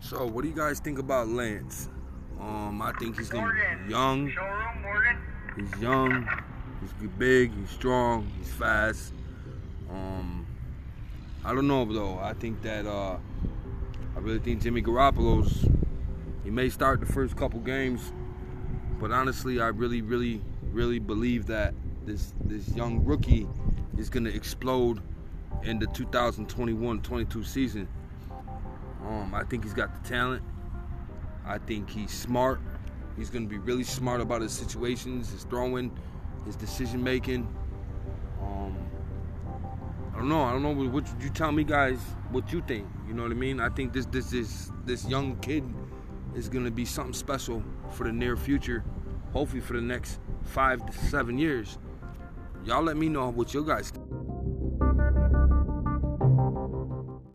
So, what do you guys think about Lance? Um, I think he's gonna Morgan. be young. He's young. He's big. He's strong. He's fast. Um, I don't know though. I think that uh, I really think Jimmy Garoppolo's. He may start the first couple games, but honestly, I really, really, really believe that this this young rookie is gonna explode in the 2021-22 season. Um, I think he's got the talent. I think he's smart. He's going to be really smart about his situations, his throwing, his decision making. Um, I don't know. I don't know. What, what you tell me, guys? What you think? You know what I mean? I think this this is this young kid is going to be something special for the near future. Hopefully for the next five to seven years. Y'all let me know what you guys.